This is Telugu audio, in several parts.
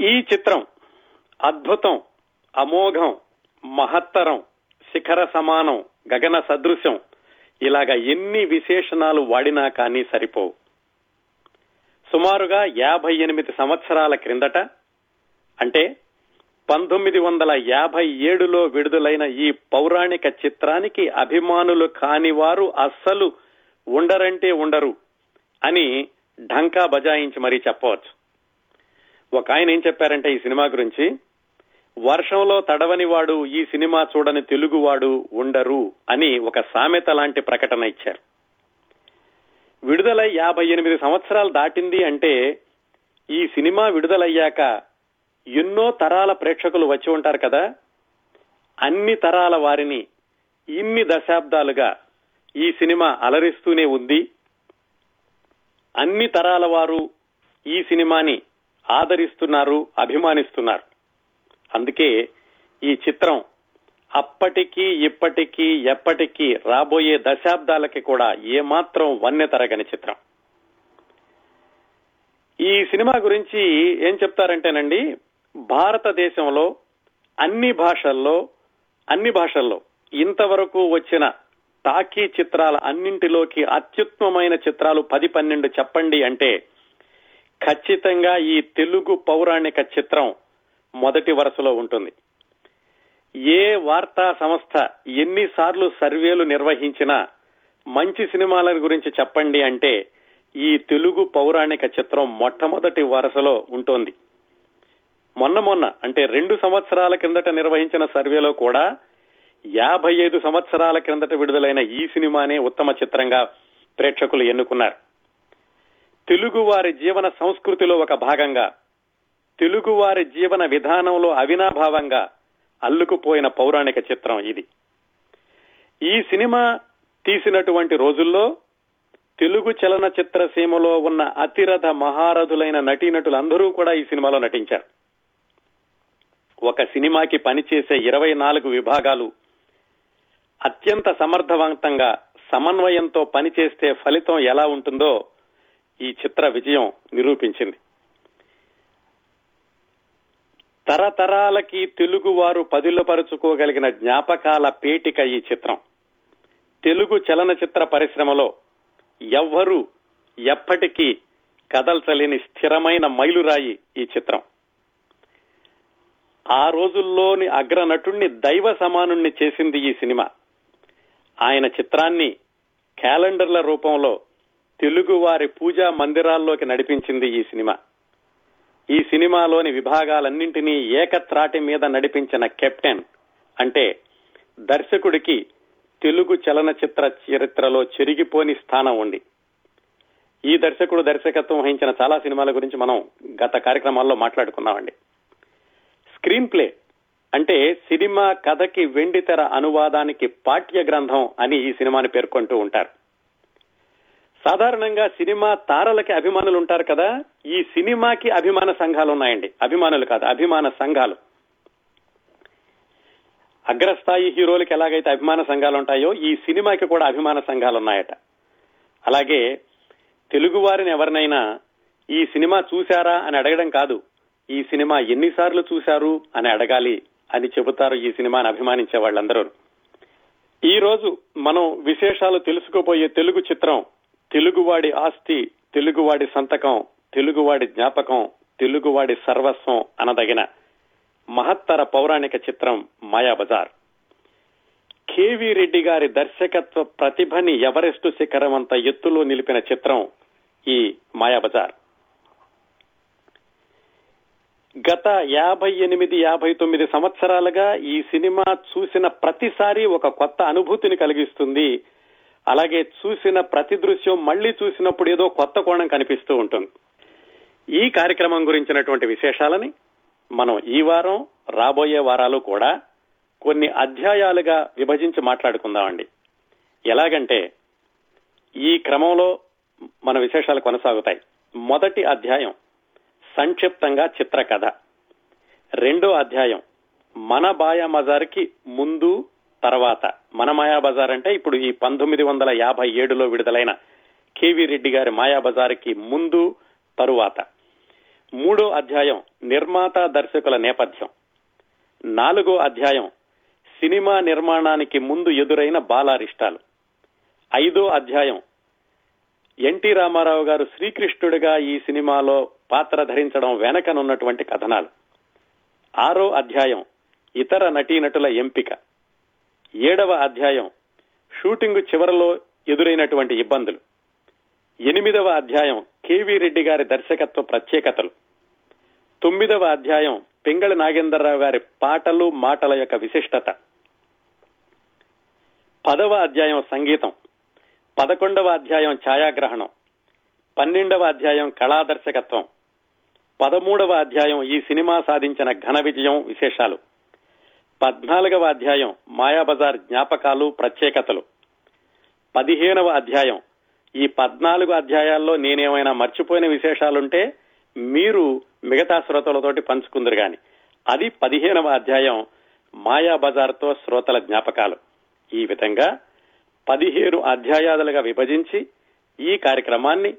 ఈ చిత్రం అద్భుతం అమోఘం మహత్తరం శిఖర సమానం గగన సదృశ్యం. ఇలాగా ఎన్ని విశేషణాలు వాడినా కానీ సరిపోవు. సుమారుగా యాభై ఎనిమిది సంవత్సరాల క్రిందట అంటే పంతొమ్మిది వందల యాభై ఏడులో విడుదలైన ఈ పౌరాణిక చిత్రానికి అభిమానులు కాని వారు అస్సలు ఉండరంటే ఉండరు అని ఢంకా బజాయించి మరీ చెప్పవచ్చు. ఒక ఆయన ఏం చెప్పారంటే ఈ సినిమా గురించి వర్షంలో తడవని వాడు ఈ సినిమా చూడని తెలుగువాడు ఉండరు అని ఒక సామెత లాంటి ప్రకటన ఇచ్చారు. విడుదలై యాభై ఎనిమిది సంవత్సరాలు దాటింది అంటే ఈ సినిమా విడుదలయ్యాక ఎన్నో తరాల ప్రేక్షకులు వచ్చి ఉంటారు కదా? అన్ని తరాల వారిని ఇన్ని దశాబ్దాలుగా ఈ సినిమా అలరిస్తూనే ఉంది. అన్ని తరాల వారు ఈ సినిమాని ఆదరిస్తున్నారు అభిమానిస్తున్నారు. అందుకే ఈ చిత్రం అప్పటికి ఇప్పటికీ ఎప్పటికీ రాబోయే దశాబ్దాలకి కూడా ఏమాత్రం వన్నె తరగని చిత్రం. ఈ సినిమా గురించి ఏం చెప్తారంటేనండి భారతదేశంలో అన్ని భాషల్లో అన్ని భాషల్లో ఇంతవరకు వచ్చిన టాకీ చిత్రాల అన్నింటిలోకి అత్యుత్తమమైన చిత్రాలు పది పన్నెండు చెప్పండి అంటే ఖచ్చితంగా ఈ తెలుగు పౌరాణిక చిత్రం మొదటి వరుసలో ఉంటుంది. ఏ వార్తా సంస్థ ఎన్నిసార్లు సర్వేలు నిర్వహించినా మంచి సినిమాల గురించి చెప్పండి అంటే ఈ తెలుగు పౌరాణిక చిత్రం మొట్టమొదటి వరుసలో ఉంటుంది. మొన్న మొన్న అంటే రెండు సంవత్సరాల కిందట నిర్వహించిన సర్వేలో కూడా యాభై ఐదు సంవత్సరాల క్రిందట విడుదలైన ఈ సినిమానే ఉత్తమ చిత్రంగా ప్రేక్షకులు ఎన్నుకున్నారు. తెలుగువారి జీవన సంస్కృతిలో ఒక భాగంగా తెలుగువారి జీవన విధానంలో అవినాభావంగా అల్లుకుపోయిన పౌరాణిక చిత్రం ఇది. ఈ సినిమా తీసినటువంటి రోజుల్లో తెలుగు చలనచిత్ర సీమలో ఉన్న అతిరథ మహారథులైన నటీనటులందరూ కూడా ఈ సినిమాలో నటించారు. ఒక సినిమాకి పనిచేసే ఇరవై నాలుగు విభాగాలు అత్యంత సమర్థవంతంగా సమన్వయంతో పనిచేస్తే ఫలితం ఎలా ఉంటుందో ఈ చిత్ర విజయం నిరూపించింది. తరతరాలకి తెలుగు వారు పదిలపరుచుకోగలిగిన జ్ఞాపకాల పేటిక ఈ చిత్రం. తెలుగు చలనచిత్ర పరిశ్రమలో ఎవ్వరూ ఎప్పటికీ కదల్చలేని స్థిరమైన మైలురాయి ఈ చిత్రం. ఆ రోజుల్లోని అగ్రనటుణ్ణి దైవ సమానుణ్ణి చేసింది ఈ సినిమా. ఆయన చిత్రాన్ని క్యాలెండర్ల రూపంలో తెలుగు వారి పూజా మందిరాల్లోకి నడిపించింది ఈ సినిమా. ఈ సినిమాలోని విభాగాలన్నింటినీ ఏకత్రాటి మీద నడిపించిన కెప్టెన్ అంటే దర్శకుడికి తెలుగు చలనచిత్ర చరిత్రలో చెరిగిపోని స్థానం ఉంది. ఈ దర్శకుడు దర్శకత్వం వహించిన చాలా సినిమాల గురించి మనం గత కార్యక్రమాల్లో మాట్లాడుకున్నామండి. స్క్రీన్ ప్లే అంటే సినిమా కథకి వెండితెర అనువాదానికి పాఠ్య గ్రంథం అని ఈ సినిమాని పేర్కొంటూ ఉంటారు. సాధారణంగా సినిమా తారలకి అభిమానులు ఉంటారు కదా? ఈ సినిమాకి అభిమాన సంఘాలు ఉన్నాయండి అభిమానులు కాదు అభిమాన సంఘాలు. అగ్రస్థాయి హీరోలకి ఎలాగైతే అభిమాన సంఘాలు ఉంటాయో ఈ సినిమాకి కూడా అభిమాన సంఘాలు ఉన్నాయట అలాగే తెలుగు వారిని ఎవరినైనా ఈ సినిమా చూశారా అని అడగడం కాదు ఈ సినిమా ఎన్నిసార్లు చూశారు అని అడగాలి అని చెబుతారు ఈ సినిమాని అభిమానించే వాళ్ళందరూ. ఈ రోజు మనం విశేషాలు తెలుసుకోబోయే తెలుగు చిత్రం తెలుగువాడి ఆస్తి తెలుగువాడి సంతకం తెలుగువాడి జ్ఞాపకం తెలుగువాడి సర్వస్వం అనదగిన మహత్తర పౌరాణిక చిత్రం మాయాబజార్ కేవీ రెడ్డి గారి దర్శకత్వ ప్రతిభని ఎవరెస్టు శిఖరం అంత ఎత్తులో నిలిపిన చిత్రం ఈ మాయాబజార్ గత యాభై ఎనిమిది యాభై తొమ్మిది సంవత్సరాలుగా ఈ సినిమా చూసిన ప్రతిసారి ఒక కొత్త అనుభూతిని కలిగిస్తుంది అలాగే చూసిన ప్రతి దృశ్యం మళ్ళీ చూసినప్పుడు ఏదో కొత్త కోణం కనిపిస్తూ ఉంటుంది. ఈ కార్యక్రమం గురించినటువంటి విశేషాలని మనం ఈ వారం రాబోయే వారాలు కూడా కొన్ని అధ్యాయాలుగా విభజించి మాట్లాడుకుందామండి. ఎలాగంటే ఈ క్రమంలో మన విశేషాలు కొనసాగుతాయి. మొదటి అధ్యాయం సంక్షిప్తంగా చిత్రకథ. రెండో అధ్యాయం మన బాయా మజార్కి ముందు తర్వాత మన మాయాబజార్ అంటే ఇప్పుడు ఈ పంతొమ్మిది వందల యాభై ఏడులో విడుదలైన కేవీ రెడ్డి గారి మాయా బజార్కి ముందు తరువాత. మూడో అధ్యాయం నిర్మాత దర్శకుల నేపథ్యం. నాలుగో అధ్యాయం సినిమా నిర్మాణానికి ముందు ఎదురైన బాలారిష్టాలు. ఐదో అధ్యాయం ఎన్టీ రామారావు గారు శ్రీకృష్ణుడిగా ఈ సినిమాలో పాత్ర ధరించడం వెనకనున్నటువంటి కథనాలు. ఆరో అధ్యాయం ఇతర నటీనటుల ఎంపిక. ఏడవ అధ్యాయం షూటింగ్ చివరలో ఎదురైనటువంటి ఇబ్బందులు. ఎనిమిదవ అధ్యాయం కేవీ రెడ్డి గారి దర్శకత్వ ప్రత్యేకతలు. తొమ్మిదవ అధ్యాయం పింగళి నాగేంద్రరావు గారి పాటలు మాటల యొక్క విశిష్టత. పదవ అధ్యాయం సంగీతం. పదకొండవ అధ్యాయం ఛాయాగ్రహణం. పన్నెండవ అధ్యాయం కళాదర్శకత్వం. పదమూడవ అధ్యాయం ఈ సినిమా సాధించిన ఘన విజయం విశేషాలు. పద్నాలుగవ అధ్యాయం మాయాబజార్ జ్ఞాపకాలు ప్రత్యేకతలు. పదిహేనవ అధ్యాయం. ఈ పద్నాలుగు అధ్యాయాల్లో నేనేమైనా మర్చిపోయిన విశేషాలుంటే మీరు మిగతా శ్రోతలతోటి పంచుకుందరు గాని. అది పదిహేనవ అధ్యాయం మాయాబజార్తో శ్రోతల జ్ఞాపకాలు. ఈ విధంగా పదిహేను అధ్యాయాలుగా విభజించి ఈ కార్యక్రమాన్ని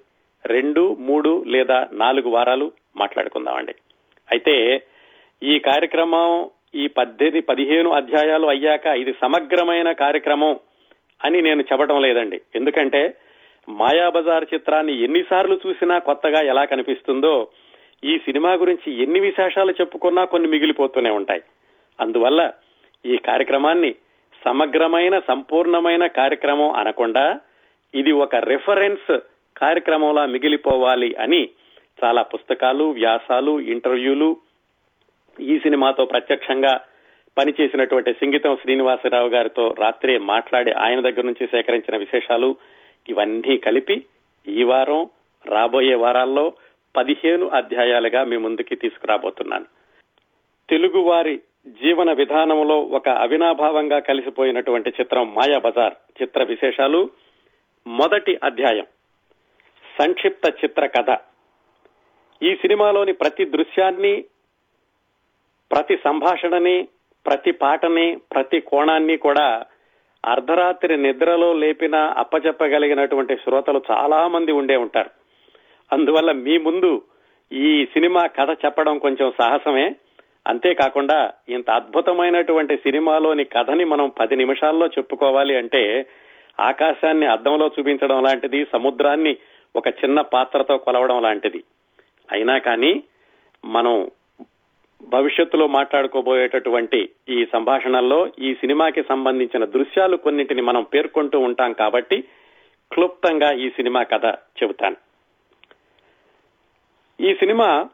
రెండు మూడు లేదా నాలుగు వారాలు మాట్లాడుకుందామండి. అయితే ఈ కార్యక్రమం ఈ పద్దెని పదిహేను అధ్యాయాలు అయ్యాక ఇది సమగ్రమైన కార్యక్రమం అని నేను చెప్పడం లేదండి. ఎందుకంటే మాయాబజార్ చిత్రాన్ని ఎన్నిసార్లు చూసినా కొత్తగా ఎలా కనిపిస్తుందో ఈ సినిమా గురించి ఎన్ని విశేషాలు చెప్పుకున్నా కొన్ని మిగిలిపోతూనే ఉంటాయి. అందువల్ల ఈ కార్యక్రమాన్ని సమగ్రమైన సంపూర్ణమైన కార్యక్రమం అనకుండా ఇది ఒక రెఫరెన్స్ కార్యక్రమంలా మిగిలిపోవాలి అని చాలా పుస్తకాలు వ్యాసాలు ఇంటర్వ్యూలు ఈ సినిమాతో ప్రత్యక్షంగా పనిచేసినటువంటి సింగితం శ్రీనివాసరావు గారితో రాత్రి మాట్లాడి ఆయన దగ్గర నుంచి సేకరించిన విశేషాలు ఇవన్నీ కలిపి ఈ వారం రాబోయే వారాల్లో పదిహేను అధ్యాయాలుగా మీ ముందుకి తీసుకురాబోతున్నాను. తెలుగువారి జీవన విధానంలో ఒక అవినాభావంగా కలిసిపోయినటువంటి చిత్రం మాయాబజార్ చిత్ర విశేషాలు. మొదటి అధ్యాయం సంక్షిప్త చిత్ర కథ. ఈ సినిమాలోని ప్రతి దృశ్యాన్ని ప్రతి సంభాషణని ప్రతి పాటని ప్రతి కోణాన్ని కూడా అర్ధరాత్రి నిద్రలో లేపిన అప్పచెప్పగలిగినటువంటి శ్రోతలు చాలా మంది ఉండే ఉంటారు. అందువల్ల మీ ముందు ఈ సినిమా కథ చెప్పడం కొంచెం సాహసమే. అంతేకాకుండా ఇంత అద్భుతమైనటువంటి సినిమాలోని కథని మనం పది నిమిషాల్లో చెప్పుకోవాలి అంటే ఆకాశాన్ని అద్దంలో చూపించడం లాంటిది సముద్రాన్ని ఒక చిన్న పాత్రతో కొలవడం లాంటిది. అయినా కానీ మనం భవిష్యత్తులో మాట్లాడుకోబోయేటటువంటి ఈ సంభాషణల్లో ఈ సినిమాకి సంబంధించిన దృశ్యాలు కొన్నింటిని మనం పేర్కొంటూ ఉంటాం కాబట్టి క్లుప్తంగా ఈ సినిమా కథ చెబుతాను. ఈ సినిమా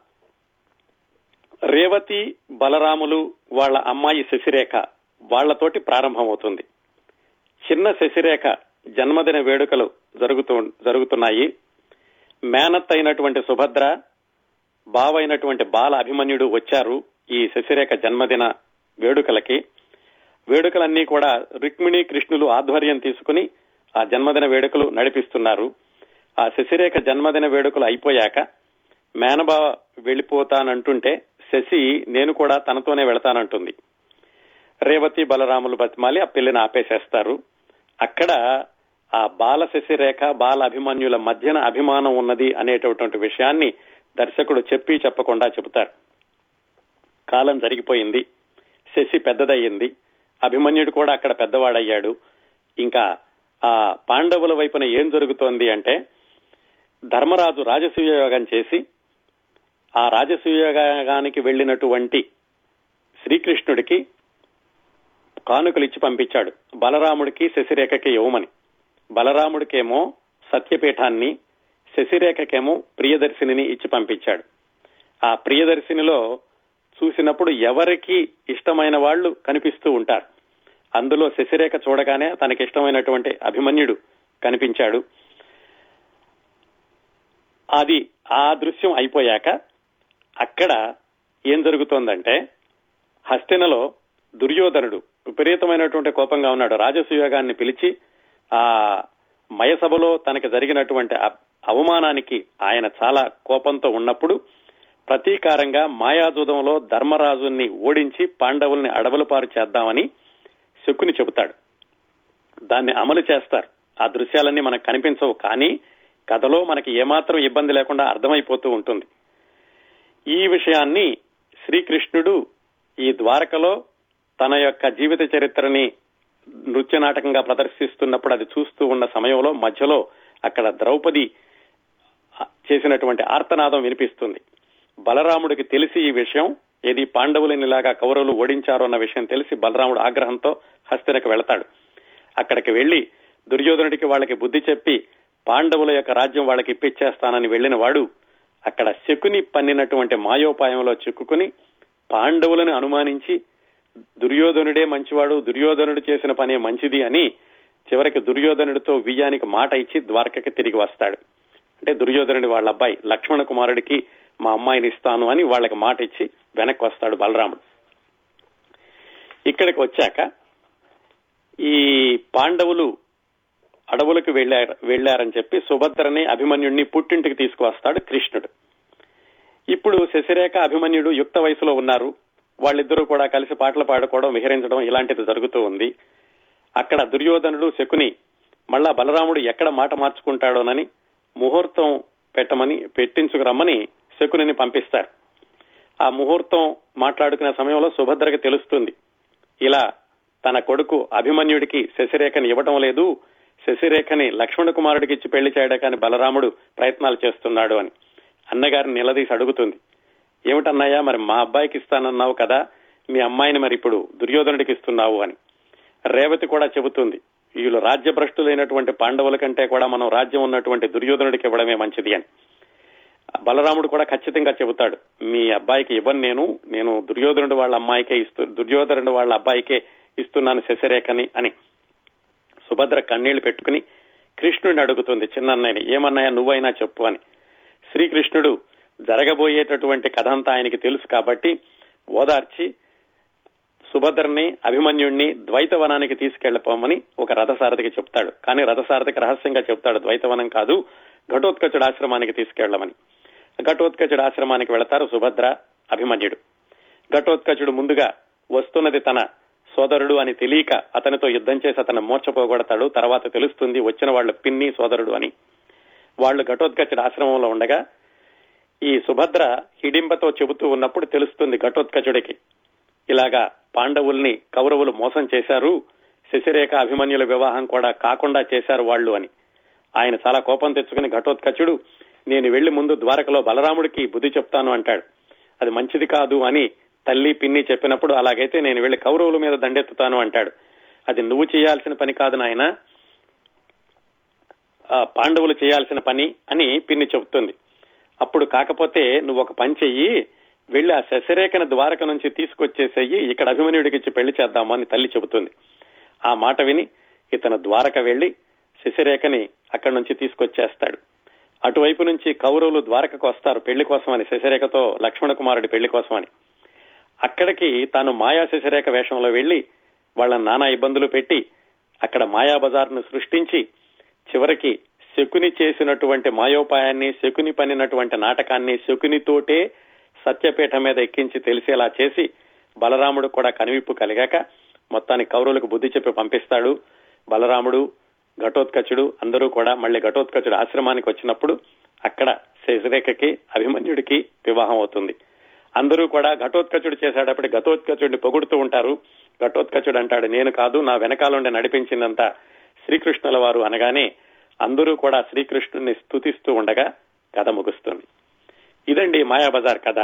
రేవతి బలరాములు వాళ్ళ అమ్మాయి శశిరేఖ వాళ్ళతోటి ప్రారంభమవుతుంది. చిన్న శశిరేఖ జన్మదిన వేడుకలు జరుగుతూ జరుగుతున్నాయి. మేనత్ అయినటువంటి సుభద్ర బావైనటువంటి బాల అభిమన్యుడు వచ్చారు ఈ శశిరేఖ జన్మదిన వేడుకలకి. వేడుకలన్నీ కూడా రుక్మిణి కృష్ణులు ఆధ్వర్యం తీసుకుని ఆ జన్మదిన వేడుకలు నడిపిస్తున్నారు. ఆ శశిరేఖ జన్మదిన వేడుకలు అయిపోయాక మేనబావ వెళ్ళిపోతానంటుంటే శశి నేను కూడా తనతోనే వెళతానంటుంది. రేవతి బలరాములు బతిమాలి ఆ పెళ్ళిని ఆపేసేస్తారు. అక్కడ ఆ బాల శశిరేఖ బాల అభిమన్యుల మధ్యన అభిమానం ఉన్నది అనేటటువంటి విషయాన్ని దర్శకుడు చెప్పి చెప్పకుండా చెబుతారు. కాలం జరిగిపోయింది. శశి పెద్దదయ్యింది. అభిమన్యుడు కూడా అక్కడ పెద్దవాడయ్యాడు. ఇంకా ఆ పాండవుల వైపున ఏం జరుగుతోంది అంటే ధర్మరాజు రాజసూయోగం చేసి ఆ రాజసూయోగానికి వెళ్ళినటువంటి శ్రీకృష్ణుడికి కానుకలు ఇచ్చి పంపించాడు. బలరాముడికి శశిరేఖకి ఇవ్వమని బలరాముడికేమో సత్యపీఠాన్ని శశిరేఖకేమో ప్రియదర్శినిని ఇచ్చి పంపించాడు. ఆ ప్రియదర్శినిలో చూసినప్పుడు ఎవరికి ఇష్టమైన వాళ్ళు కనిపిస్తూ ఉంటారు. అందులో శశిరేఖ చూడగానే తనకి ఇష్టమైనటువంటి అభిమన్యుడు కనిపించాడు. అది ఆ దృశ్యం అయిపోయాక అక్కడ ఏం జరుగుతోందంటే హస్తినలో దుర్యోధనుడు విపరీతమైనటువంటి కోపంగా ఉన్నాడు. రాజసుయోగాన్ని పిలిచి ఆ మయసభలో తనకి జరిగినటువంటి అవమానానికి ఆయన చాలా కోపంతో ఉన్నప్పుడు ప్రతీకారంగా మాయాజూదంలో ధర్మరాజుని ఓడించి పాండవుల్ని అడవులపారు చేద్దామని శకుని చెబుతాడు. దాన్ని అమలు చేస్తారు. ఆ దృశ్యాలన్నీ మనకు కనిపించవు కానీ కథలో మనకి ఏమాత్రం ఇబ్బంది లేకుండా అర్థమైపోతూ ఉంటుంది. ఈ విషయాన్ని శ్రీకృష్ణుడు ఈ ద్వారకలో తన యొక్క జీవిత చరిత్రని నృత్య నాటకంగా ప్రదర్శిస్తున్నప్పుడు అది చూస్తూ ఉన్న సమయంలో మధ్యలో అక్కడ ద్రౌపది చేసినటువంటి ఆర్తనాదం వినిపిస్తుంది. బలరాముడికి తెలిసి ఈ విషయం ఏది పాండవులనిలాగా కౌరవులు ఓడించారు అన్న విషయం తెలిసి బలరాముడు ఆగ్రహంతో హస్తినకు వెళతాడు. అక్కడికి వెళ్ళి దుర్యోధనుడికి వాళ్ళకి బుద్ధి చెప్పి పాండవుల యొక్క రాజ్యం వాళ్ళకి ఇప్పించేస్తానని వెళ్ళిన వాడు అక్కడ శకుని పన్నినటువంటి మాయోపాయంలో చిక్కుకుని పాండవులను అనుమానించి దుర్యోధనుడే మంచివాడు దుర్యోధనుడు చేసిన పనే మంచిది అని చివరికి దుర్యోధనుడితో విజయానికి మాట ఇచ్చి ద్వారకకి తిరిగి వస్తాడు. అంటే దుర్యోధనుడి వాళ్ళ అబ్బాయి లక్ష్మణ కుమారుడికి మా అమ్మాయిని ఇస్తాను అని వాళ్ళకి మాట ఇచ్చి వెనక్కి వస్తాడు బలరాముడు. ఇక్కడికి వచ్చాక ఈ పాండవులు అడవులకు వెళ్ళారు వెళ్ళారని చెప్పి సుభద్రని అభిమన్యుడిని పుట్టింటికి తీసుకువస్తాడు కృష్ణుడు. ఇప్పుడు శశిరేఖ అభిమన్యుడు యుక్త వయసులో ఉన్నారు. వాళ్ళిద్దరూ కూడా కలిసి పాటలు పాడుకోవడం విహరించడం ఇలాంటిది జరుగుతూ ఉంది. అక్కడ దుర్యోధనుడు శకుని మళ్ళా బలరాముడు ఎక్కడ మాట మార్చుకుంటాడోనని ముహూర్తం పెట్టమని పెట్టించుకురమ్మని శకునిని పంపిస్తారు. ఆ ముహూర్తం మాట్లాడుకునే సమయంలో సుభద్రకి తెలుస్తుంది. ఇలా తన కొడుకు అభిమన్యుడికి శశిరేఖని ఇవ్వటం లేదు. శశిరేఖని లక్ష్మణ కుమారుడికి ఇచ్చి పెళ్ళి చేయడానికని బలరాముడు ప్రయత్నాలు చేస్తున్నాడు అని అన్నగారిని నిలదీసి అడుగుతుంది. ఏమిటన్నాయా మరి మా అబ్బాయికి ఇస్తానన్నావు కదా మీ అమ్మాయిని మరి ఇప్పుడు దుర్యోధనుడికి ఇస్తున్నావు అని. రేవతి కూడా చెబుతుంది. వీళ్ళు రాజ్యభ్రష్టులైనటువంటి పాండవుల కంటే కూడా మనం రాజ్యం ఉన్నటువంటి దుర్యోధనుడికి ఇవ్వడమే మంచిది అని. బలరాముడు కూడా ఖచ్చితంగా చెబుతాడు మీ అబ్బాయికి ఇవ్వను నేను నేను దుర్యోధనుడు వాళ్ళ అమ్మాయికే ఇస్తూ దుర్యోధనుడు వాళ్ళ అబ్బాయికే ఇస్తున్నాను శశిరేఖని అని. సుభద్ర కన్నీళ్ళు పెట్టుకుని కృష్ణుడిని అడుగుతుంది చిన్నన్నయ్యని ఏమన్నాయా నువ్వైనా చెప్పు అని. శ్రీకృష్ణుడు జరగబోయేటటువంటి కథ అంతా ఆయనకి తెలుసు కాబట్టి ఓదార్చి సుభద్రని అభిమన్యుణ్ణి ద్వైతవనానికి తీసుకెళ్ళిపోమని ఒక రథసారథికి చెప్తాడు. కానీ రథసారథికి రహస్యంగా చెప్తాడు ద్వైతవనం కాదు ఘటోత్కచుడు ఆశ్రమానికి తీసుకెళ్ళమని ఘటోత్కచుడు ఆశ్రమానికి వెళతారు సుభద్ర అభిమన్యుడు. ఘటోత్కచుడు ముందుగా వస్తున్నది తన సోదరుడు అని తెలియక అతనితో యుద్ధం చేసి అతను మోర్చపోగొడతాడు తర్వాత తెలుస్తుంది వచ్చిన వాళ్ళ పిన్ని సోదరుడు అని. వాళ్ళు ఘటోత్కచుడు ఆశ్రమంలో ఉండగా ఈ సుభద్ర హిడింబతో చెబుతూ ఉన్నప్పుడు తెలుస్తుంది ఘటోత్కచుడికి. ఇలాగా పాండవుల్ని కౌరవులు మోసం చేశారు. శశిరేఖ అభిమన్యుల వివాహం కూడా కాకుండా చేశారు వాళ్ళు అని. ఆయన చాలా కోపం తెచ్చుకుని ఘటోత్కచుడు నేను వెళ్ళి ముందు ద్వారకలో బలరాముడికి బుద్ధి చెప్తాను అంటాడు. అది మంచిది కాదు అని తల్లి పిన్ని చెప్పినప్పుడు అలాగైతే నేను వెళ్ళి కౌరవుల మీద దండెత్తుతాను అంటాడు. అది నువ్వు చేయాల్సిన పని కాదు నాయన. పాండవులు చేయాల్సిన పని అని పిన్ని చెబుతుంది. అప్పుడు కాకపోతే నువ్వు ఒక పని చెయ్యి. వెళ్ళి ఆ శశిరేఖను ద్వారక నుంచి తీసుకొచ్చేసేయి ఇక్కడ అభిమన్యుడికి ఇచ్చి పెళ్ళి చేద్దామని తల్లి చెబుతుంది. ఆ మాట విని ఇతను ద్వారక వెళ్ళి శశిరేఖని అక్కడి నుంచి తీసుకొచ్చేస్తాడు. అటువైపు నుంచి కౌరవులు ద్వారకకు వస్తారు పెళ్ళి కోసమని శశిరేఖతో లక్ష్మణ కుమారుడి పెళ్ళి కోసమని. అక్కడికి తాను మాయా శశిరేఖ వేషంలో వెళ్ళి వాళ్ళ నానా ఇబ్బందులు పెట్టి అక్కడ మాయా బజార్ను సృష్టించి చివరికి శకుని చేసినటువంటి మాయోపాయాన్ని శకుని పనినటువంటి నాటకాన్ని శకునితోటే సత్యపీఠం మీద ఎక్కించి తెలిసేలా చేసి బలరాముడు కూడా కనువిప్పు కలిగాక మొత్తాన్ని కౌరవులకు బుద్ధి చెప్పి పంపిస్తాడు. బలరాముడు ఘటోత్కచుడు అందరూ కూడా మళ్ళీ ఘటోత్కచుడు ఆశ్రమానికి వచ్చినప్పుడు అక్కడ శశిరేఖకి అభిమన్యుడికి వివాహం అవుతుంది. అందరూ కూడా ఘటోత్కచుడు చేశాడప్పుడు ఘటోత్కచుడిని పొగుడుతూ ఉంటారు. ఘటోత్కచుడు అంటాడు నేను కాదు నా వెనకాలండి నడిపించిందంతా శ్రీకృష్ణుల వారు అనగానే అందరూ కూడా శ్రీకృష్ణుని స్థుతిస్తూ ఉండగా కథ ముగుస్తుంది. ఇదండి మాయాబజార్ కథ.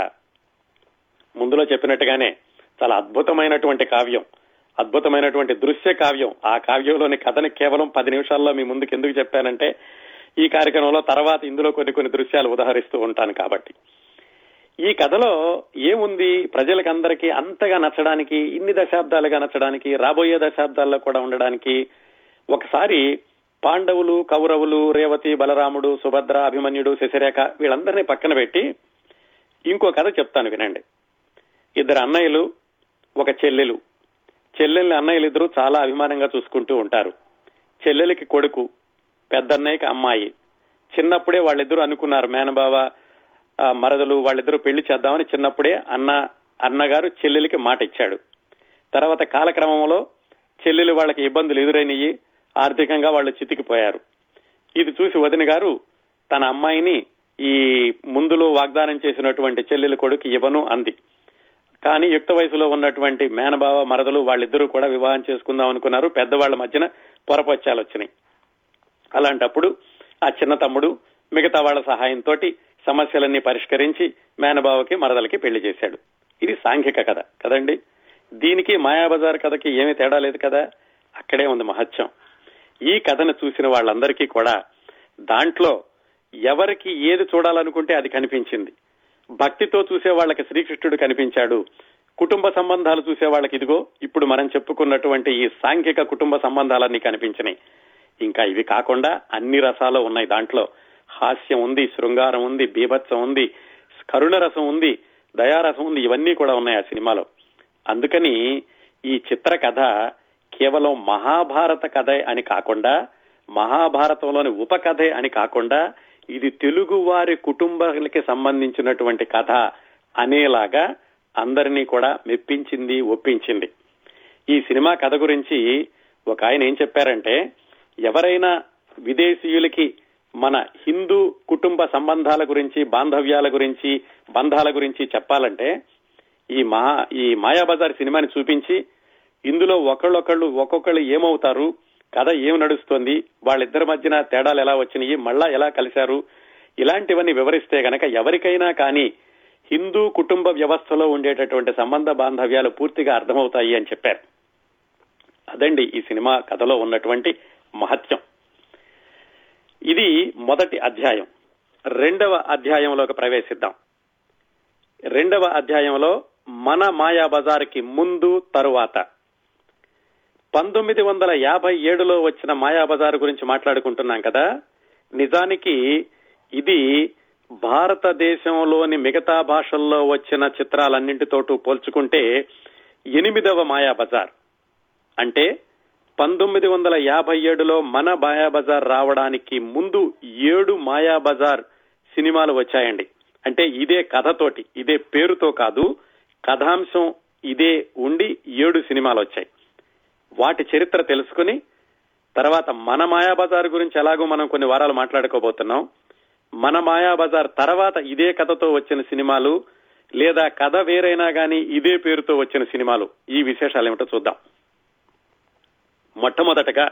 ముందులో చెప్పినట్టుగానే చాలా అద్భుతమైనటువంటి కావ్యం అద్భుతమైనటువంటి దృశ్య కావ్యం. ఆ కావ్యంలోని కథని కేవలం పది నిమిషాల్లో మీ ముందుకు ఎందుకు చెప్పానంటే ఈ కార్యక్రమంలో తర్వాత ఇందులో కొన్ని కొన్ని దృశ్యాలు ఉదహరిస్తూ ఉంటాను కాబట్టి. ఈ కథలో ఏముంది? ప్రజలకందరికీ అంతగా నచ్చడానికి ఇన్ని దశాబ్దాలుగా నచ్చడానికి రాబోయే దశాబ్దాల్లో కూడా ఉండడానికి ఒకసారి పాండవులు కౌరవులు రేవతి బలరాముడు సుభద్ర అభిమన్యుడు శశిరేఖ వీళ్ళందరినీ పక్కన పెట్టి ఇంకో కథ చెప్తాను వినండి. ఇద్దరు అన్నయ్యలు ఒక చెల్లెలు. చెల్లెల్ని అన్నయ్యలు ఇద్దరు చాలా అభిమానంగా చూసుకుంటూ ఉంటారు. చెల్లెలకి కొడుకు పెద్దన్నయ్యకి అమ్మాయి. చిన్నప్పుడే వాళ్ళిద్దరూ అనుకున్నారు మేనబావ మరదలు వాళ్ళిద్దరూ పెళ్ళి చేద్దామని చిన్నప్పుడే అన్న అన్నగారు చెల్లెలికి మాట ఇచ్చాడు తర్వాత కాలక్రమంలో చెల్లెలు వాళ్ళకి ఇబ్బందులు ఎదురైనయి. ఆర్థికంగా వాళ్ళు చితికిపోయారు. ఇది చూసి వదిన గారు తన అమ్మాయిని ఈ ముందులో వాగ్దానం చేసినటువంటి చెల్లెలు కొడుకు ఇవ్వను అంది. కానీ యుక్త వయసులో ఉన్నటువంటి మేనబావ మరదలు వాళ్ళిద్దరూ కూడా వివాహం చేసుకుందాం అనుకున్నారు. పెద్దవాళ్ళ మధ్యన పొరపచ్చాలు వచ్చినాయి. అలాంటప్పుడు ఆ చిన్న తమ్ముడు మిగతా వాళ్ళ సహాయంతో సమస్యలన్నీ పరిష్కరించి మేనబావకి మరదలకి పెళ్ళి చేశాడు. ఇది సాంఘిక కథ కదండి? దీనికి మాయాబజార్ కథకి ఏమీ తేడా లేదు కదా? అక్కడే ఉంది మహత్యం. ఈ కథను చూసిన వాళ్ళందరికీ కూడా దాంట్లో ఎవరికి ఏది చూడాలనుకుంటే అది కనిపించింది. భక్తితో చూసే వాళ్ళకి శ్రీకృష్ణుడు కనిపించాడు. కుటుంబ సంబంధాలు చూసే వాళ్ళకి ఇదిగో ఇప్పుడు మనం చెప్పుకున్నటువంటి ఈ సాంఘిక కుటుంబ సంబంధాలన్నీ కనిపించినాయి. ఇంకా ఇవి కాకుండా అన్ని రసాలు ఉన్నాయి దాంట్లో. హాస్యం ఉంది శృంగారం ఉంది బీభత్సం ఉంది కరుణ రసం ఉంది దయారసం ఉంది ఇవన్నీ కూడా ఉన్నాయి ఆ సినిమాలో. అందుకని ఈ చిత్ర కథ కేవలం మహాభారత కథ అని కాకుండా మహాభారతంలోని ఉపకథే అని కాకుండా ఇది తెలుగు వారి కుటుంబాలకి సంబంధించినటువంటి కథ అనేలాగా అందరినీ కూడా మెప్పించింది ఒప్పించింది. ఈ సినిమా కథ గురించి ఒక ఆయన ఏం చెప్పారంటే ఎవరైనా విదేశీయులకి మన హిందూ కుటుంబ సంబంధాల గురించి బాంధవ్యాల గురించి బంధాల గురించి చెప్పాలంటే ఈ మహా ఈ మాయాబజార్ సినిమాని చూపించి ఇందులో ఒకళ్ళొకళ్ళు ఒక్కొక్కళ్ళు ఏమవుతారు? కథ ఏం నడుస్తోంది? వాళ్ళిద్దరి మధ్యన తేడాలు ఎలా వచ్చినాయి? మళ్ళా ఎలా కలిశారు? ఇలాంటివన్నీ వివరిస్తే గనక ఎవరికైనా కానీ హిందూ కుటుంబ వ్యవస్థలో ఉండేటటువంటి సంబంధ బాంధవ్యాలు పూర్తిగా అర్థమవుతాయి అని చెప్పారు. అదండి ఈ సినిమా కథలో ఉన్నటువంటి మహత్యం. ఇది మొదటి అధ్యాయం. రెండవ అధ్యాయంలోకి ప్రవేశిద్దాం. రెండవ అధ్యాయంలో మన మాయా బజార్కి ముందు తరువాత. పంతొమ్మిది వందల యాభై ఏడులో వచ్చిన మాయాబజార్ గురించి మాట్లాడుకుంటున్నాం కదా. నిజానికి ఇది భారతదేశంలోని మిగతా భాషల్లో వచ్చిన చిత్రాలన్నింటితోటూ పోల్చుకుంటే ఎనిమిదవ మాయాబజార్. అంటే పంతొమ్మిది వందల యాభై ఏడులో మన మాయాబజార్ రావడానికి ముందు ఏడు మాయాబజార్ సినిమాలు వచ్చాయండి. అంటే ఇదే కథతోటి ఇదే పేరుతో కాదు కథాంశం ఇదే ఉండి ఏడు సినిమాలు వచ్చాయి. వాటి చరిత్ర తెలుసుకుని తర్వాత మన మాయాబజార్ గురించి ఎలాగో మనం కొన్ని వారాలు మాట్లాడుకోబోతున్నాం. మన మాయాబజార్ తర్వాత ఇదే కథతో వచ్చిన సినిమాలు లేదా కథ వేరైనా కానీ ఇదే పేరుతో వచ్చిన సినిమాలు. ఈ విశేషాలు ఏమిటో చూద్దాం. మొట్టమొదటగా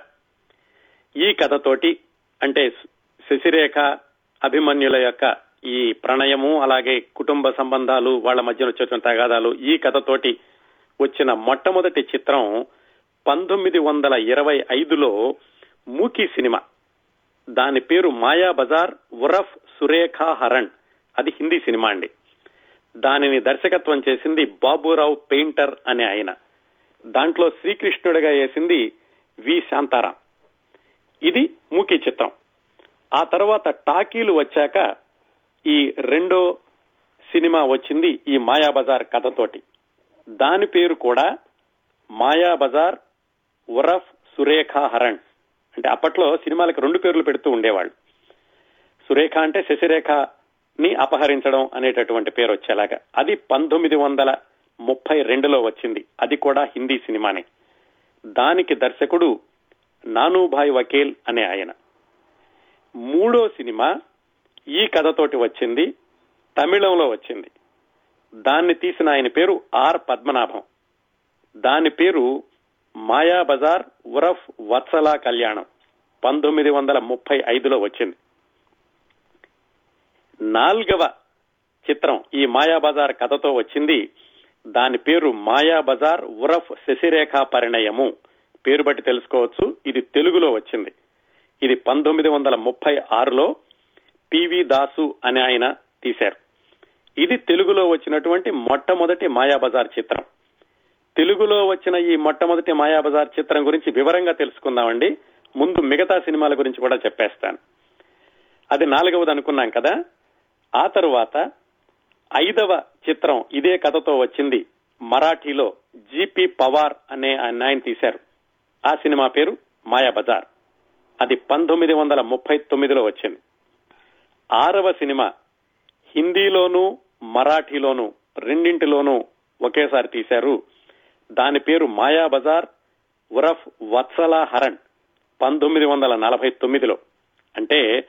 ఈ కథతోటి అంటే శశిరేఖ అభిమన్యుల యొక్క ఈ ప్రణయము అలాగే కుటుంబ సంబంధాలు వాళ్ళ మధ్య వచ్చేటువంటి తగాదాలు ఈ కథతోటి వచ్చిన మొట్టమొదటి చిత్రం పంతొమ్మిది వందల ఇరవై ఐదులో మూకీ సినిమా. దాని పేరు మాయా బజార్ ఉరఫ్ సురేఖా హరణ్. అది హిందీ సినిమా అండి. దానిని దర్శకత్వం చేసింది బాబురావు పెయింటర్ అనే ఆయన. దాంట్లో శ్రీకృష్ణుడిగా వేసింది వి. శాంతారాం. ఇది మూకీ చిత్రం. ఆ తర్వాత టాకీలు వచ్చాక ఈ రెండో సినిమా వచ్చింది ఈ మాయాబజార్ కథతోటి. దాని పేరు కూడా మాయాబజార్ ఉరఫ్ సురేఖ హరణ్ అంటే అప్పట్లో సినిమాలకు రెండు పేర్లు పెడుతూ ఉండేవాళ్ళు. సురేఖ అంటే శశిరేఖని అపహరించడం అనేటటువంటి పేరు వచ్చేలాగా. అది పంతొమ్మిది వందల ముప్పై రెండులో వచ్చింది. అది కూడా హిందీ సినిమానే. దానికి దర్శకుడు నానూభాయ్ వకీల్ అనే ఆయన. మూడో సినిమా ఈ కథతోటి వచ్చింది. తమిళంలో వచ్చింది. దాన్ని తీసిన ఆయన పేరు ఆర్ పద్మనాభం. దాని పేరు మాయా బజార్ ఉరఫ్ వత్సలా కళ్యాణం పంతొమ్మిది వందల ముప్పై ఐదులో వచ్చింది. నాల్గవ చిత్రం ఈ మాయా బజార్ కథతో వచ్చింది. దాని పేరు మాయా బజార్ ఉరఫ్ శశిరేఖ పరిణయము. పేరు బట్టి తెలుసుకోవచ్చు. ఇది తెలుగులో వచ్చింది. ఇది పంతొమ్మిది వందల ముప్పై ఆరులో పివి దాసు అని ఆయన తీశారు. ఇది తెలుగులో వచ్చినటువంటి మొట్టమొదటి మాయాబజార్ చిత్రం. తెలుగులో వచ్చిన ఈ మొట్టమొదటి మాయాబజార్ చిత్రం గురించి వివరంగా తెలుసుకుందామండి. ముందు మిగతా సినిమాల గురించి కూడా చెప్పేస్తాను. అది నాలుగవది అనుకున్నాం కదా. ఆ తరువాత ఐదవ చిత్రం ఇదే కథతో వచ్చింది. మరాఠీలో జిపి పవార్ అనే ఆయన తీశారు. ఆ సినిమా పేరు మాయాబజార్. అది పంతొమ్మిది వందల ముప్పై తొమ్మిదిలో వచ్చింది. ఆరవ సినిమా హిందీలోనూ మరాఠీలోనూ రెండింటిలోనూ ఒకేసారి తీశారు దాని పేరు మాయా బజార్ ఉరఫ్ వత్సలా హరణ్ పంతొమ్మిది వందల నలభై తొమ్మిదిలో. అంటే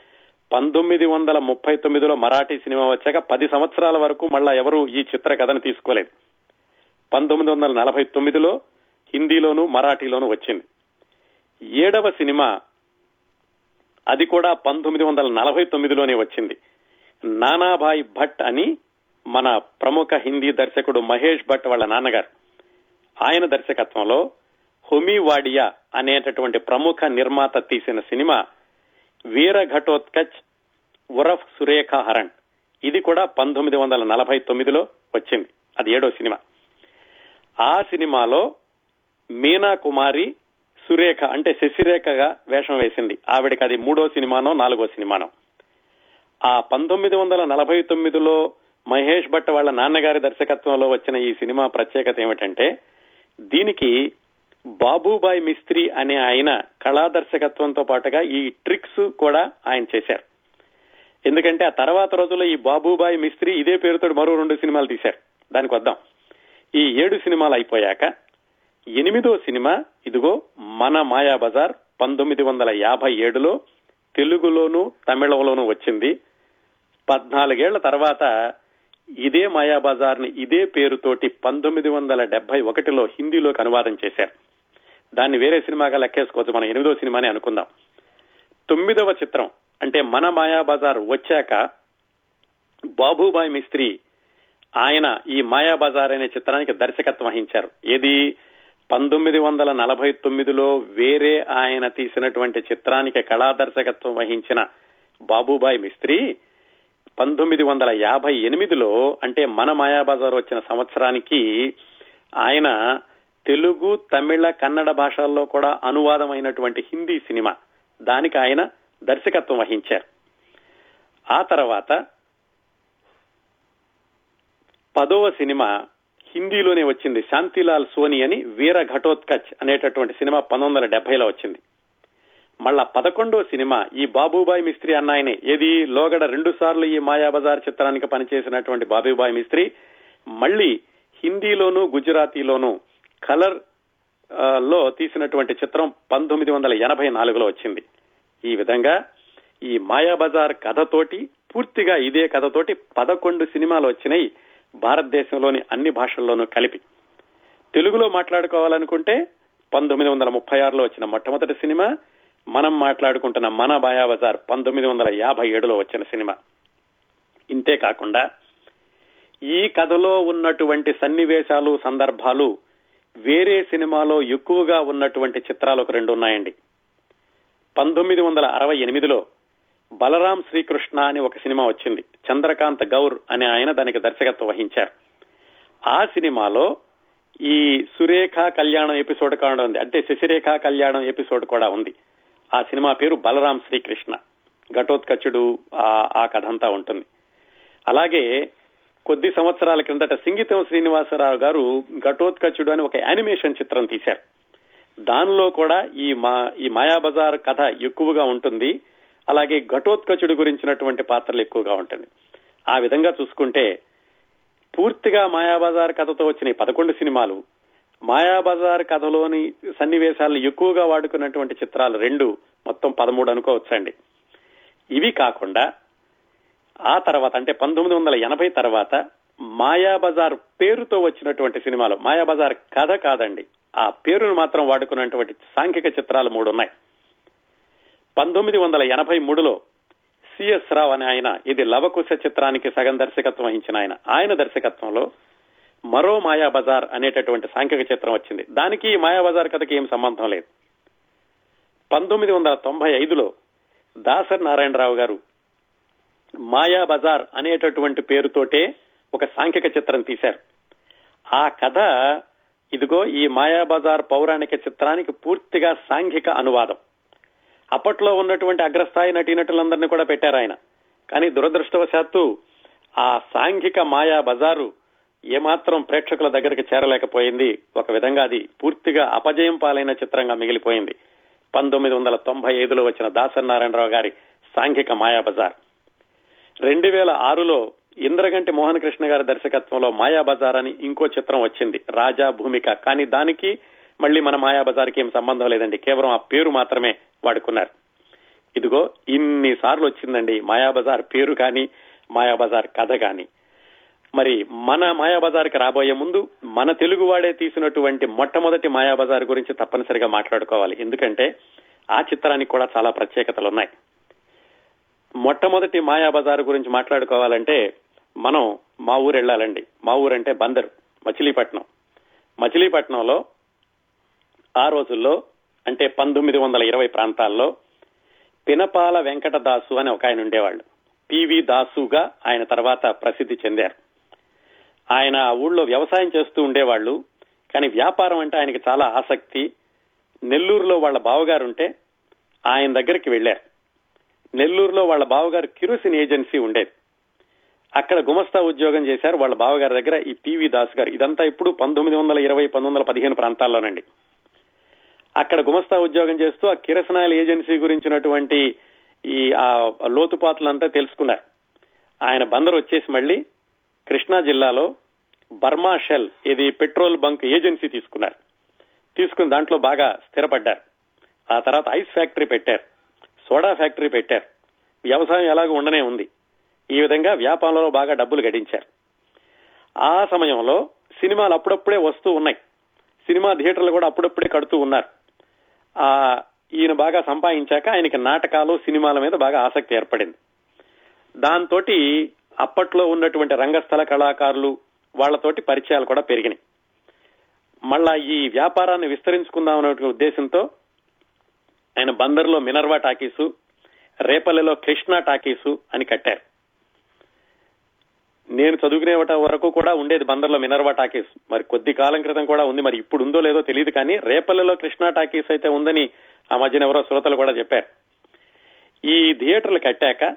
పంతొమ్మిది వందల ముప్పై తొమ్మిదిలో మరాఠీ సినిమా వచ్చాక పది సంవత్సరాల వరకు మళ్ళా ఎవరు ఈ చిత్ర కథను తీసుకోలేదు. పంతొమ్మిది వందల నలభై తొమ్మిదిలో హిందీలోను మరాఠీలోను వచ్చింది. ఏడవ సినిమా అది కూడా పంతొమ్మిది వందల నలభై తొమ్మిదిలోనే వచ్చింది. నానాభాయ్ భట్ అని మన ప్రముఖ హిందీ దర్శకుడు మహేష్ భట్ వాళ్ళ నాన్నగారు. ఆయన దర్శకత్వంలో హొమీవాడియా అనేటటువంటి ప్రముఖ నిర్మాత తీసిన సినిమా వీర ఘటోత్కచ్ ఉరఫ్ సురేఖ హరణ్. ఇది కూడా పంతొమ్మిది వందల నలభై తొమ్మిదిలో వచ్చింది. అది ఏడో సినిమా. ఆ సినిమాలో మీనా కుమారి సురేఖ అంటే శశిరేఖగా వేషం వేసింది. ఆవిడకి అది మూడో సినిమానో నాలుగో సినిమానో. ఆ పంతొమ్మిది వందల నలభై తొమ్మిదిలో మహేష్ భట్ వాళ్ళ నాన్నగారి దర్శకత్వంలో వచ్చిన ఈ సినిమా ప్రత్యేకత ఏమిటంటే దీనికి బాబుబాయ్ మిస్త్రీ అనే ఆయన కళా దర్శకత్వంతో పాటుగా ఈ ట్రిక్స్ కూడా ఆయన చేశారు. ఎందుకంటే ఆ తర్వాత రోజుల్లో ఈ బాబుబాయ్ మిస్త్రీ ఇదే పేరుతో మరో రెండు సినిమాలు తీశారు. దానికి వద్దాం. ఈ ఏడు సినిమాలు అయిపోయాక ఎనిమిదో సినిమా ఇదిగో మన మాయా బజార్ పంతొమ్మిది వందల యాభై ఏడులో తెలుగులోను తమిళంలోనూ వచ్చింది. పద్నాలుగేళ్ళ తర్వాత ఇదే మాయాబజార్ని ఇదే పేరుతోటి పంతొమ్మిది వందల డెబ్బై ఒకటిలో హిందీలోకి అనువాదం చేశారు. దాన్ని వేరే సినిమాగా లెక్కేసుకోవచ్చు. మనం ఎనిమిదో సినిమానే అనుకుందాం. తొమ్మిదవ చిత్రం అంటే మన మాయాబజార్ వచ్చాక బాబుబాయ్ మిస్త్రీ ఆయన ఈ మాయాబజార్ అనే చిత్రానికి దర్శకత్వం వహించారు. ఏది? పంతొమ్మిది వందల నలభై తొమ్మిదిలో వేరే ఆయన తీసినటువంటి చిత్రానికి కళా దర్శకత్వం వహించిన బాబుబాయ్ మిస్త్రీ పంతొమ్మిది వందల యాభై ఎనిమిదిలో అంటే మన మాయాబజార్ వచ్చిన సంవత్సరానికి ఆయన తెలుగు తమిళ కన్నడ భాషల్లో కూడా అనువాదమైనటువంటి హిందీ సినిమా దానికి ఆయన దర్శకత్వం వహించారు. ఆ తర్వాత పదవ సినిమా హిందీలోనే వచ్చింది. శాంతిలాల్ సోని అని వీర ఘటోత్కచ్ అనేటటువంటి సినిమా పంతొమ్మిది వందల డెబ్బైలో వచ్చింది. మళ్ళా పదకొండో సినిమా ఈ బాబుబాయ్ మిస్త్రి అన్నాయనే. ఏది? లోగడ రెండు సార్లు ఈ మాయాబజార్ చిత్రానికి పనిచేసినటువంటి బాబుబాయ్ మిస్త్రి. మళ్ళీ హిందీలోను గుజరాతీలోను కలర్లో తీసినటువంటి చిత్రం పంతొమ్మిది వందల ఎనభై నాలుగులో వచ్చింది. ఈ విధంగా ఈ మాయాబజార్ కథతోటి పూర్తిగా ఇదే కథతోటి పదకొండు సినిమాలు వచ్చినాయి భారతదేశంలోని అన్ని భాషల్లోనూ కలిపి. తెలుగులో మాట్లాడుకోవాలనుకుంటే పంతొమ్మిది వందల ముప్పై ఆరులో వచ్చిన మొట్టమొదటి సినిమా మనం మాట్లాడుకుంటున్న మన బజార్ పంతొమ్మిది వందల యాభై ఏడులో వచ్చిన సినిమా. ఇంతే కాకుండా ఈ కథలో ఉన్నటువంటి సన్నివేశాలు సందర్భాలు వేరే సినిమాలో ఎక్కువగా ఉన్నటువంటి చిత్రాలు ఒక రెండు ఉన్నాయండి. పంతొమ్మిది వందల అరవై ఎనిమిదిలో బలరాం శ్రీకృష్ణ అని ఒక సినిమా వచ్చింది. చంద్రకాంత్ గౌర్ అనే ఆయన దానికి దర్శకత్వం వహించారు. ఆ సినిమాలో ఈ సురేఖ కళ్యాణం ఎపిసోడ్ కూడా ఉంది అంటే శశిరేఖ కళ్యాణం ఎపిసోడ్ కూడా ఉంది. ఆ సినిమా పేరు బలరాం శ్రీకృష్ణ. ఘటోత్కచుడు ఆ కథ అంతా ఉంటుంది. అలాగే కొద్ది సంవత్సరాల క్రిందట సింగీతం శ్రీనివాసరావు గారు ఘటోత్కచుడు అని ఒక యానిమేషన్ చిత్రం తీశారు. దానిలో కూడా ఈ మా ఈ మాయాబజార్ కథ ఎక్కువగా ఉంటుంది. అలాగే ఘటోత్కచుడు గురించినటువంటి పాత్రలు ఎక్కువగా ఉంటుంది. ఆ విధంగా చూసుకుంటే పూర్తిగా మాయాబజార్ కథతో వచ్చిన పదకొండు సినిమాలు మాయాబజార్ కథలోని సన్నివేశాలను ఎక్కువగా వాడుకున్నటువంటి చిత్రాలు రెండు మొత్తం పదమూడు అనుకోవచ్చండి. ఇవి కాకుండా ఆ తర్వాత అంటే పంతొమ్మిది వందల ఎనభై తర్వాత మాయాబజార్ పేరుతో వచ్చినటువంటి సినిమాలు మాయాబజార్ కథ కాదండి ఆ పేరును మాత్రం వాడుకున్నటువంటి సాంఘిక చిత్రాలు మూడు ఉన్నాయి. పంతొమ్మిది వందల ఎనభై మూడులో సిఎస్ రావు అనే ఆయన ఇది లవకుశ చిత్రానికి సగం దర్శకత్వం వహించిన ఆయన. ఆయన దర్శకత్వంలో మరో మాయాబజార్ అనేటటువంటి సాంఘిక చిత్రం వచ్చింది. దానికి మాయాబజార్ కథకి ఏం సంబంధం లేదు. పంతొమ్మిది వందల తొంభై ఐదులో దాసరి నారాయణరావు గారు మాయాబజార్ అనేటటువంటి పేరుతోటే ఒక సాంఘిక చిత్రం తీశారు. ఆ కథ ఇదిగో ఈ మాయాబజార్ పౌరాణిక చిత్రానికి పూర్తిగా సాంఘిక అనువాదం. అప్పట్లో ఉన్నటువంటి అగ్రస్థాయి నటీనటులందరినీ కూడా పెట్టారు ఆయన. కానీ దురదృష్టవశాత్తు ఆ సాంఘిక మాయా బజారు ఏమాత్రం ప్రేక్షకుల దగ్గరికి చేరలేకపోయింది. ఒక విధంగా అది పూర్తిగా అపజయం పాలైన చిత్రంగా మిగిలిపోయింది. పంతొమ్మిది వందల తొంభై ఐదులో వచ్చిన దాసనారాయణరావు గారి సాంఘిక మాయాబజార్. రెండు వేల ఆరులో ఇంద్రగంటి మోహన్ కృష్ణ గారి దర్శకత్వంలో మాయాబజార్ అని ఇంకో చిత్రం వచ్చింది. రాజా భూమిక. కానీ దానికి మళ్ళీ మన మాయాబజార్కి ఏం సంబంధం లేదండి. కేవలం ఆ పేరు మాత్రమే వాడుకున్నారు. ఇదిగో ఇన్ని సార్లు వచ్చిందండి మాయాబజార్ పేరు కానీ మాయాబజార్ కథ కానీ. మరి మన మాయాబజార్కి రాబోయే ముందు మన తెలుగు వాడే తీసినటువంటి మొట్టమొదటి మాయాబజార్ గురించి తప్పనిసరిగా మాట్లాడుకోవాలి. ఎందుకంటే ఆ చిత్రానికి కూడా చాలా ప్రత్యేకతలు ఉన్నాయి మొట్టమొదటి మాయాబజార్ గురించి మాట్లాడుకోవాలంటే మనం మా ఊరు వెళ్ళాలండి. మా ఊరంటే బందరు మచిలీపట్నం. మచిలీపట్నంలో ఆ రోజుల్లో అంటే పంతొమ్మిది వందల ఇరవై ప్రాంతాల్లో పినపాల వెంకటదాసు అని ఒక ఆయన ఉండేవాళ్ళు. పివి దాసుగా ఆయన తర్వాత ప్రసిద్ధి చెందారు. ఆయన ఆ ఊళ్ళో వ్యవసాయం చేస్తూ ఉండేవాళ్ళు. కానీ వ్యాపారం అంటే ఆయనకి చాలా ఆసక్తి. నెల్లూరులో వాళ్ళ బావగారు ఉంటే ఆయన దగ్గరికి వెళ్ళారు. నెల్లూరులో వాళ్ళ బావగారు కిరోసిన్ ఏజెన్సీ ఉండేది. అక్కడ గుమస్తా ఉద్యోగం చేశారు. వాళ్ళ బావగారి దగ్గర ఈ పివి దాస్ గారు. ఇదంతా ఇప్పుడు పంతొమ్మిది వందల ఇరవై పంతొమ్మిది వందల పదిహేను ప్రాంతాల్లోనండి. అక్కడ గుమస్తా ఉద్యోగం చేస్తూ ఆ కిరసనాయిల్ ఏజెన్సీ గురించినటువంటి ఈ ఆ లోతుపాతులంతా తెలుసుకున్నారు. ఆయన బందరు వచ్చేసి మళ్ళీ కృష్ణా జిల్లాలో బర్మా షెల్ ఇది పెట్రోల్ బంక్ ఏజెన్సీ తీసుకున్నారు. తీసుకుని దాంట్లో బాగా స్థిరపడ్డారు. ఆ తర్వాత ఐస్ ఫ్యాక్టరీ పెట్టారు. సోడా ఫ్యాక్టరీ పెట్టారు. వ్యవసాయం ఎలాగో ఉండనే ఉంది. ఈ విధంగా వ్యాపారంలో బాగా డబ్బులు గడించారు. ఆ సమయంలో సినిమాలు అప్పుడప్పుడే వస్తూ ఉన్నాయి. సినిమా థియేటర్లు కూడా అప్పుడప్పుడే కడుతూ ఉన్నారు. ఆ ఈయన బాగా సంపాదించాక ఆయనకి నాటకాలు సినిమాల మీద బాగా ఆసక్తి ఏర్పడింది. దాంతో అప్పట్లో ఉన్నటువంటి రంగస్థల కళాకారులు వాళ్ళతోటి పరిచయాలు కూడా పెరిగినాయి. మళ్ళా ఈ వ్యాపారాన్ని విస్తరించుకుందాం అనే ఉద్దేశంతో ఆయన బందర్లో మినర్వా టాకీసు రేపల్లెలో కృష్ణ టాకీసు అని కట్టారు. నేను చదువుకునే వరకు కూడా ఉండేది బందర్లో మినర్వా టాకీస్. మరి కొద్ది కాలం క్రితం కూడా ఉంది. మరి ఇప్పుడు ఉందో లేదో తెలియదు కానీ రేపల్లెలో కృష్ణ టాకీస్ అయితే ఉందని ఆ మధ్యన ఎవరో శ్రోతలు కూడా చెప్పారు. ఈ థియేటర్లు కట్టాక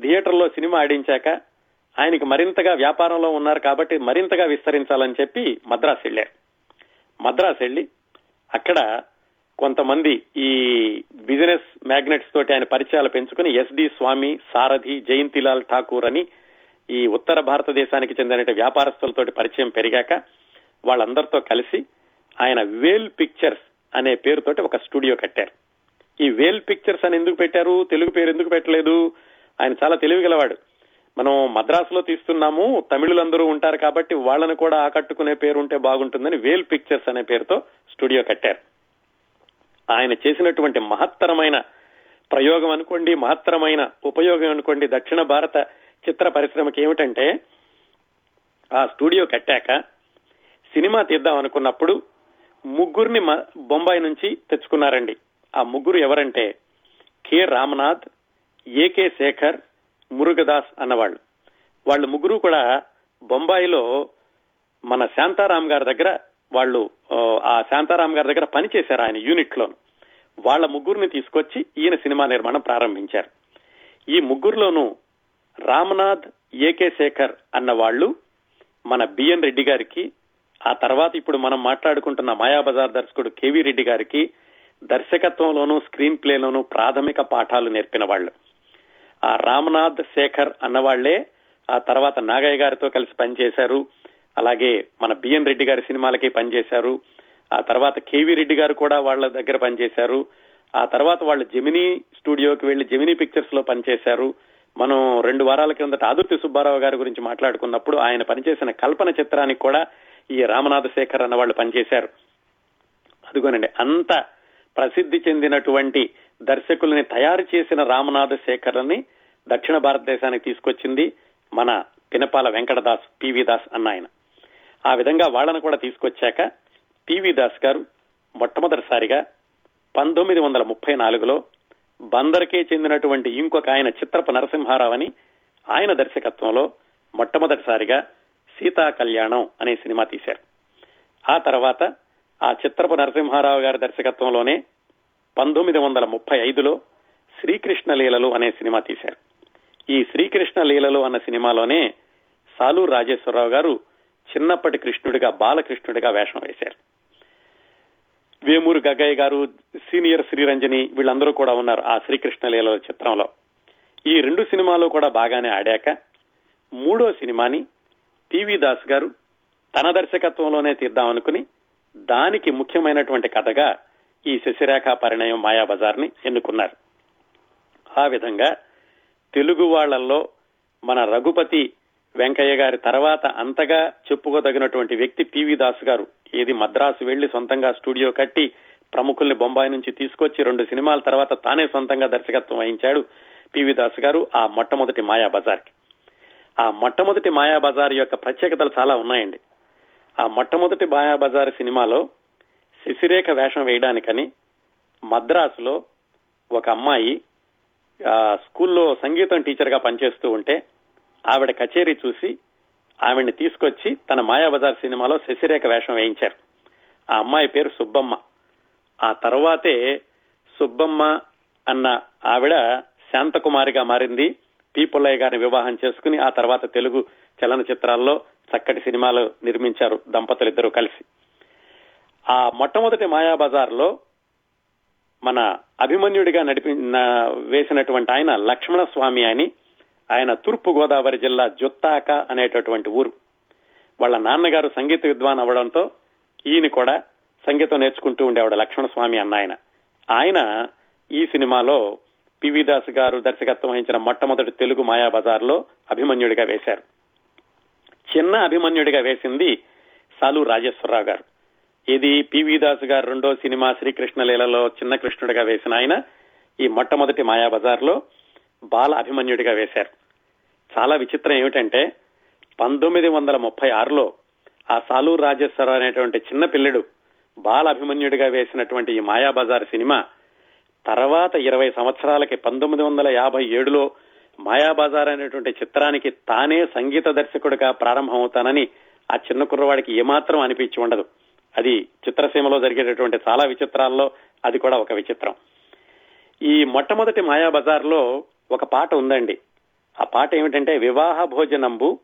థియేటర్లో సినిమా ఆడించాక ఆయనకి మరింతగా వ్యాపారంలో ఉన్నారు కాబట్టి మరింతగా విస్తరించాలని చెప్పి మద్రాసు వెళ్ళారు మద్రాసు వెళ్ళి అక్కడ కొంతమంది ఈ బిజినెస్ మ్యాగ్నెట్స్ తోటి ఆయన పరిచయాలు పెంచుకుని ఎస్డి స్వామి సారథి జయంతిలాల్ ఠాకూర్ అని ఈ ఉత్తర భారతదేశానికి చెందిన వ్యాపారస్తులతోటి పరిచయం పెరిగాక వాళ్ళందరితో కలిసి ఆయన వేల్ పిక్చర్స్ అనే పేరుతోటి ఒక స్టూడియో కట్టారు. ఈ వేల్ పిక్చర్స్ అని ఎందుకు పెట్టారు? తెలుగు పేరు ఎందుకు పెట్టలేదు? ఆయన చాలా తెలివిగలవాడు మనం మద్రాసులో తీస్తున్నాము తమిళులందరూ ఉంటారు కాబట్టి వాళ్ళని కూడా ఆకట్టుకునే పేరు ఉంటే బాగుంటుందని వేల్ పిక్చర్స్ అనే పేరుతో స్టూడియో కట్టారు. ఆయన చేసినటువంటి మహత్తరమైన ప్రయోగం అనుకోండి మహత్తరమైన ఉపయోగం అనుకోండి దక్షిణ భారత చిత్ర పరిశ్రమకి ఏమిటంటే ఆ స్టూడియో కట్టాక సినిమా తీద్దాం అనుకున్నప్పుడు ముగ్గురిని బొంబాయి నుంచి తెచ్చుకున్నారండి. ఆ ముగ్గురు ఎవరంటే K. Ramanath A K Shekhar Murugadoss అన్నవాళ్ళు. వాళ్ళు ముగ్గురు కూడా బొంబాయిలో మన శాంతారాం గారి దగ్గర వాళ్ళు ఆ శాంతారాం గారి దగ్గర పనిచేశారు ఆయన యూనిట్లో వాళ్ళ ముగ్గురిని తీసుకొచ్చి ఈయన సినిమా నిర్మాణం ప్రారంభించారు. ఈ ముగ్గురులోనూ రామనాథ్ ఏకే శేఖర్ అన్న వాళ్ళు మన బిఎన్ రెడ్డి గారికి ఆ తర్వాత ఇప్పుడు మనం మాట్లాడుకుంటున్న మాయాబజార్ దర్శకుడు కేవీ రెడ్డి గారికి దర్శకత్వంలోనూ స్క్రీన్ ప్లేలోనూ ప్రాథమిక పాఠాలు నేర్పిన వాళ్ళు. ఆ రామనాథ్ శేఖర్ అన్నవాళ్ళే ఆ తర్వాత నాగయ్య గారితో కలిసి పనిచేశారు. అలాగే మన బిఎన్ రెడ్డి గారి సినిమాలకి పనిచేశారు. ఆ తర్వాత కేవీ రెడ్డి గారు కూడా వాళ్ళ దగ్గర పనిచేశారు. ఆ తర్వాత వాళ్ళు జెమినీ స్టూడియోకి వెళ్ళి జెమినీ పిక్చర్స్లో పనిచేశారు. మనం రెండు వారాల కిందట ఆదుర్తి సుబ్బారావు గారి గురించి మాట్లాడుకున్నప్పుడు ఆయన పనిచేసిన కల్పన చిత్రానికి కూడా ఈ రామనాథ శేఖర్ అన్న వాళ్ళు పనిచేశారు. అదిగోనండి అంత ప్రసిద్ధి చెందినటువంటి దర్శకుల్ని తయారు చేసిన రామనాథ శేఖర్ని దక్షిణ భారతదేశానికి తీసుకొచ్చింది మన పినపాల వెంకటదాస్ పివి దాస్ అన్న ఆయన. ఆ విధంగా వాళ్ళను కూడా తీసుకొచ్చాక పివి దాస్ గారు మొట్టమొదటిసారిగా పంతొమ్మిది వందల ముప్పై నాలుగులో బందర్కే చెందినటువంటి ఇంకొక ఆయన చిత్రపు నరసింహారావు అని ఆయన దర్శకత్వంలో మొట్టమొదటిసారిగా సీతా కళ్యాణం అనే సినిమా తీశారు. ఆ తర్వాత ఆ చిత్రపు నరసింహారావు గారి దర్శకత్వంలోనే పంతొమ్మిది వందల ముప్పై ఐదులో శ్రీకృష్ణ లీలలు అనే సినిమా తీశారు. ఈ శ్రీకృష్ణ లీలలు అన్న సినిమాలోనే సాలు రాజేశ్వరరావు గారు చిన్నప్పటి కృష్ణుడిగా బాలకృష్ణుడిగా వేషం వేశారు. వేమూరు గగ్గయ్య గారు సీనియర్ శ్రీరంజని వీళ్ళందరూ కూడా ఉన్నారు ఆ శ్రీకృష్ణ లీలల చిత్రంలో. ఈ రెండు సినిమాలు కూడా బాగానే ఆడాక మూడో సినిమాని టీవీ దాస్ గారు తన దర్శకత్వంలోనే తీద్దామనుకుని దానికి ముఖ్యమైనటువంటి కథగా ఈ శశిరేఖ పరిణయం మాయాబజార్ని ఎన్నుకున్నారు. ఆ విధంగా తెలుగు వాళ్ళల్లో మన రఘుపతి వెంకయ్య గారి తర్వాత అంతగా చెప్పుకోదగినటువంటి వ్యక్తి పివి దాస్ గారు. ఏది మద్రాసు వెళ్ళి సొంతంగా స్టూడియో కట్టి ప్రముఖుల్ని బొంబాయి నుంచి తీసుకొచ్చి రెండు సినిమాల తర్వాత తానే సొంతంగా దర్శకత్వం వహించాడు పివి దాస్ గారు ఆ మొట్టమొదటి మాయా బజార్ ఆ మొట్టమొదటి మాయా బజార్ యొక్క ప్రత్యేకతలు చాలా ఉన్నాయండి. ఆ మొట్టమొదటి మాయా బజార్ సినిమాలో శశిరేఖ వేషం వేయడానికని మద్రాసులో ఒక అమ్మాయి స్కూల్లో సంగీతం టీచర్గా పనిచేస్తూ ఉంటే ఆవిడ కచేరీ చూసి ఆవిడ్ని తీసుకొచ్చి తన మాయాబజార్ సినిమాలో శశిరేఖ వేషం వేయించారు. ఆ అమ్మాయి పేరు సుబ్బమ్మ. ఆ తర్వాతే సుబ్బమ్మ అన్న ఆవిడ శాంతకుమారిగా మారింది. పీపుల్లయ్య గారిని వివాహం చేసుకుని ఆ తర్వాత తెలుగు చలనచిత్రాల్లో చక్కటి సినిమాలు నిర్మించారు దంపతులిద్దరూ కలిసి. ఆ మొట్టమొదటి మాయాబజార్లో మన అభిమన్యుడిగా నడిపి వేసినటువంటి ఆయన లక్ష్మణ స్వామి అని ఆయన తూర్పు గోదావరి జిల్లా జుత్తాక అనేటటువంటి ఊరు. వాళ్ళ నాన్నగారు సంగీత విద్వాన్ అవడంతో ఈయన కూడా సంగీతం నేర్చుకుంటూ ఉండేవాడు లక్ష్మణ స్వామి అన్న ఆయన. ఆయన ఈ సినిమాలో పివి దాస్ గారు దర్శకత్వం వహించిన మొట్టమొదటి తెలుగు మాయా బజార్లో అభిమన్యుడిగా వేశారు. చిన్న అభిమన్యుడిగా వేసింది సాలు రాజేశ్వరరావు గారు. ఇది పివి దాస్ గారు రెండో సినిమా శ్రీకృష్ణలీలలో చిన్న కృష్ణుడిగా వేసిన ఆయన. ఈ మొట్టమొదటి మాయా లో బాల అభిమన్యుడిగా వేశారు. చాలా విచిత్రం ఏమిటంటే పంతొమ్మిది వందల ముప్పై ఆరులో ఆ సాలూరు రాజేశ్వరరావు అనేటువంటి చిన్న పిల్లడు బాల అభిమన్యుడిగా వేసినటువంటి ఈ మాయాబజార్ సినిమా తర్వాత ఇరవై సంవత్సరాలకి పంతొమ్మిది వందల యాభై ఏడులో మాయాబజార్ అనేటువంటి చిత్రానికి తానే సంగీత దర్శకుడిగా ప్రారంభమవుతానని ఆ చిన్న కుర్రవాడికి ఏమాత్రం అనిపించి ఉండదు. అది చిత్రసీమలో జరిగేటటువంటి చాలా విచిత్రాల్లో అది కూడా ఒక విచిత్రం. ఈ మొట్టమొదటి మాయాబజార్లో ఒక పాట ఉందండి. ఆ పాట ఏమిటంటే వివాహ భోజనంబు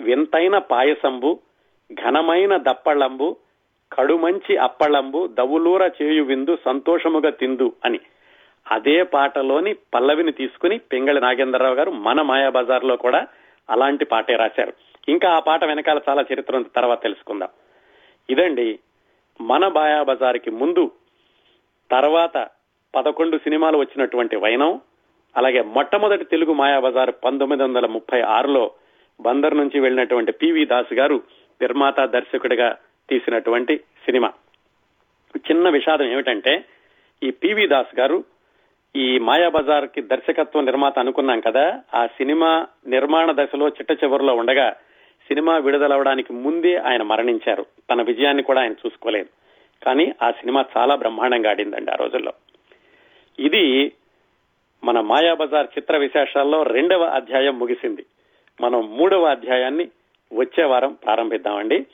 వింతైన పాయసంబు ఘనమైన దప్పళంబు కడుమంచి అప్పళంబు దవులూర చేయు విందు సంతోషముగా తిందు అని. అదే పాటలోని పల్లవిని తీసుకుని పింగళి నాగేంద్రరావు గారు మన మాయాబజార్లో కూడా అలాంటి పాటే రాశారు. ఇంకా ఆ పాట వెనకాల చాలా చరిత్ర తర్వాత తెలుసుకుందాం. ఇదండి మన మాయాబజార్కి ముందు తర్వాత పదకొండు సినిమాలు వచ్చినటువంటి వైనం అలాగే మొట్టమొదటి తెలుగు మాయాబజార్ పంతొమ్మిది వందల ముప్పై ఆరులో బందర్ నుంచి వెళ్ళినటువంటి పివి దాస్ గారు నిర్మాత దర్శకుడిగా తీసినటువంటి సినిమా. చిన్న విషాదం ఏమిటంటే ఈ పివి దాస్ గారు ఈ మాయాబజార్కి దర్శకత్వం నిర్మాత అనుకున్నాం కదా ఆ సినిమా నిర్మాణ దశలో చిట్ట చివరిలో ఉండగా సినిమా విడుదలవడానికి ముందే ఆయన మరణించారు. తన విజయాన్ని కూడా ఆయన చూసుకోలేదు. కానీ ఆ సినిమా చాలా బ్రహ్మాండంగా ఆడిందండి ఆ రోజుల్లో. ఇది మన మాయాబజార్ చిత్ర విశేషాల్లో రెండవ అధ్యాయం ముగిసింది. మనం మూడవ అధ్యాయాన్ని వచ్చే వారం ప్రారంభిద్దామండి.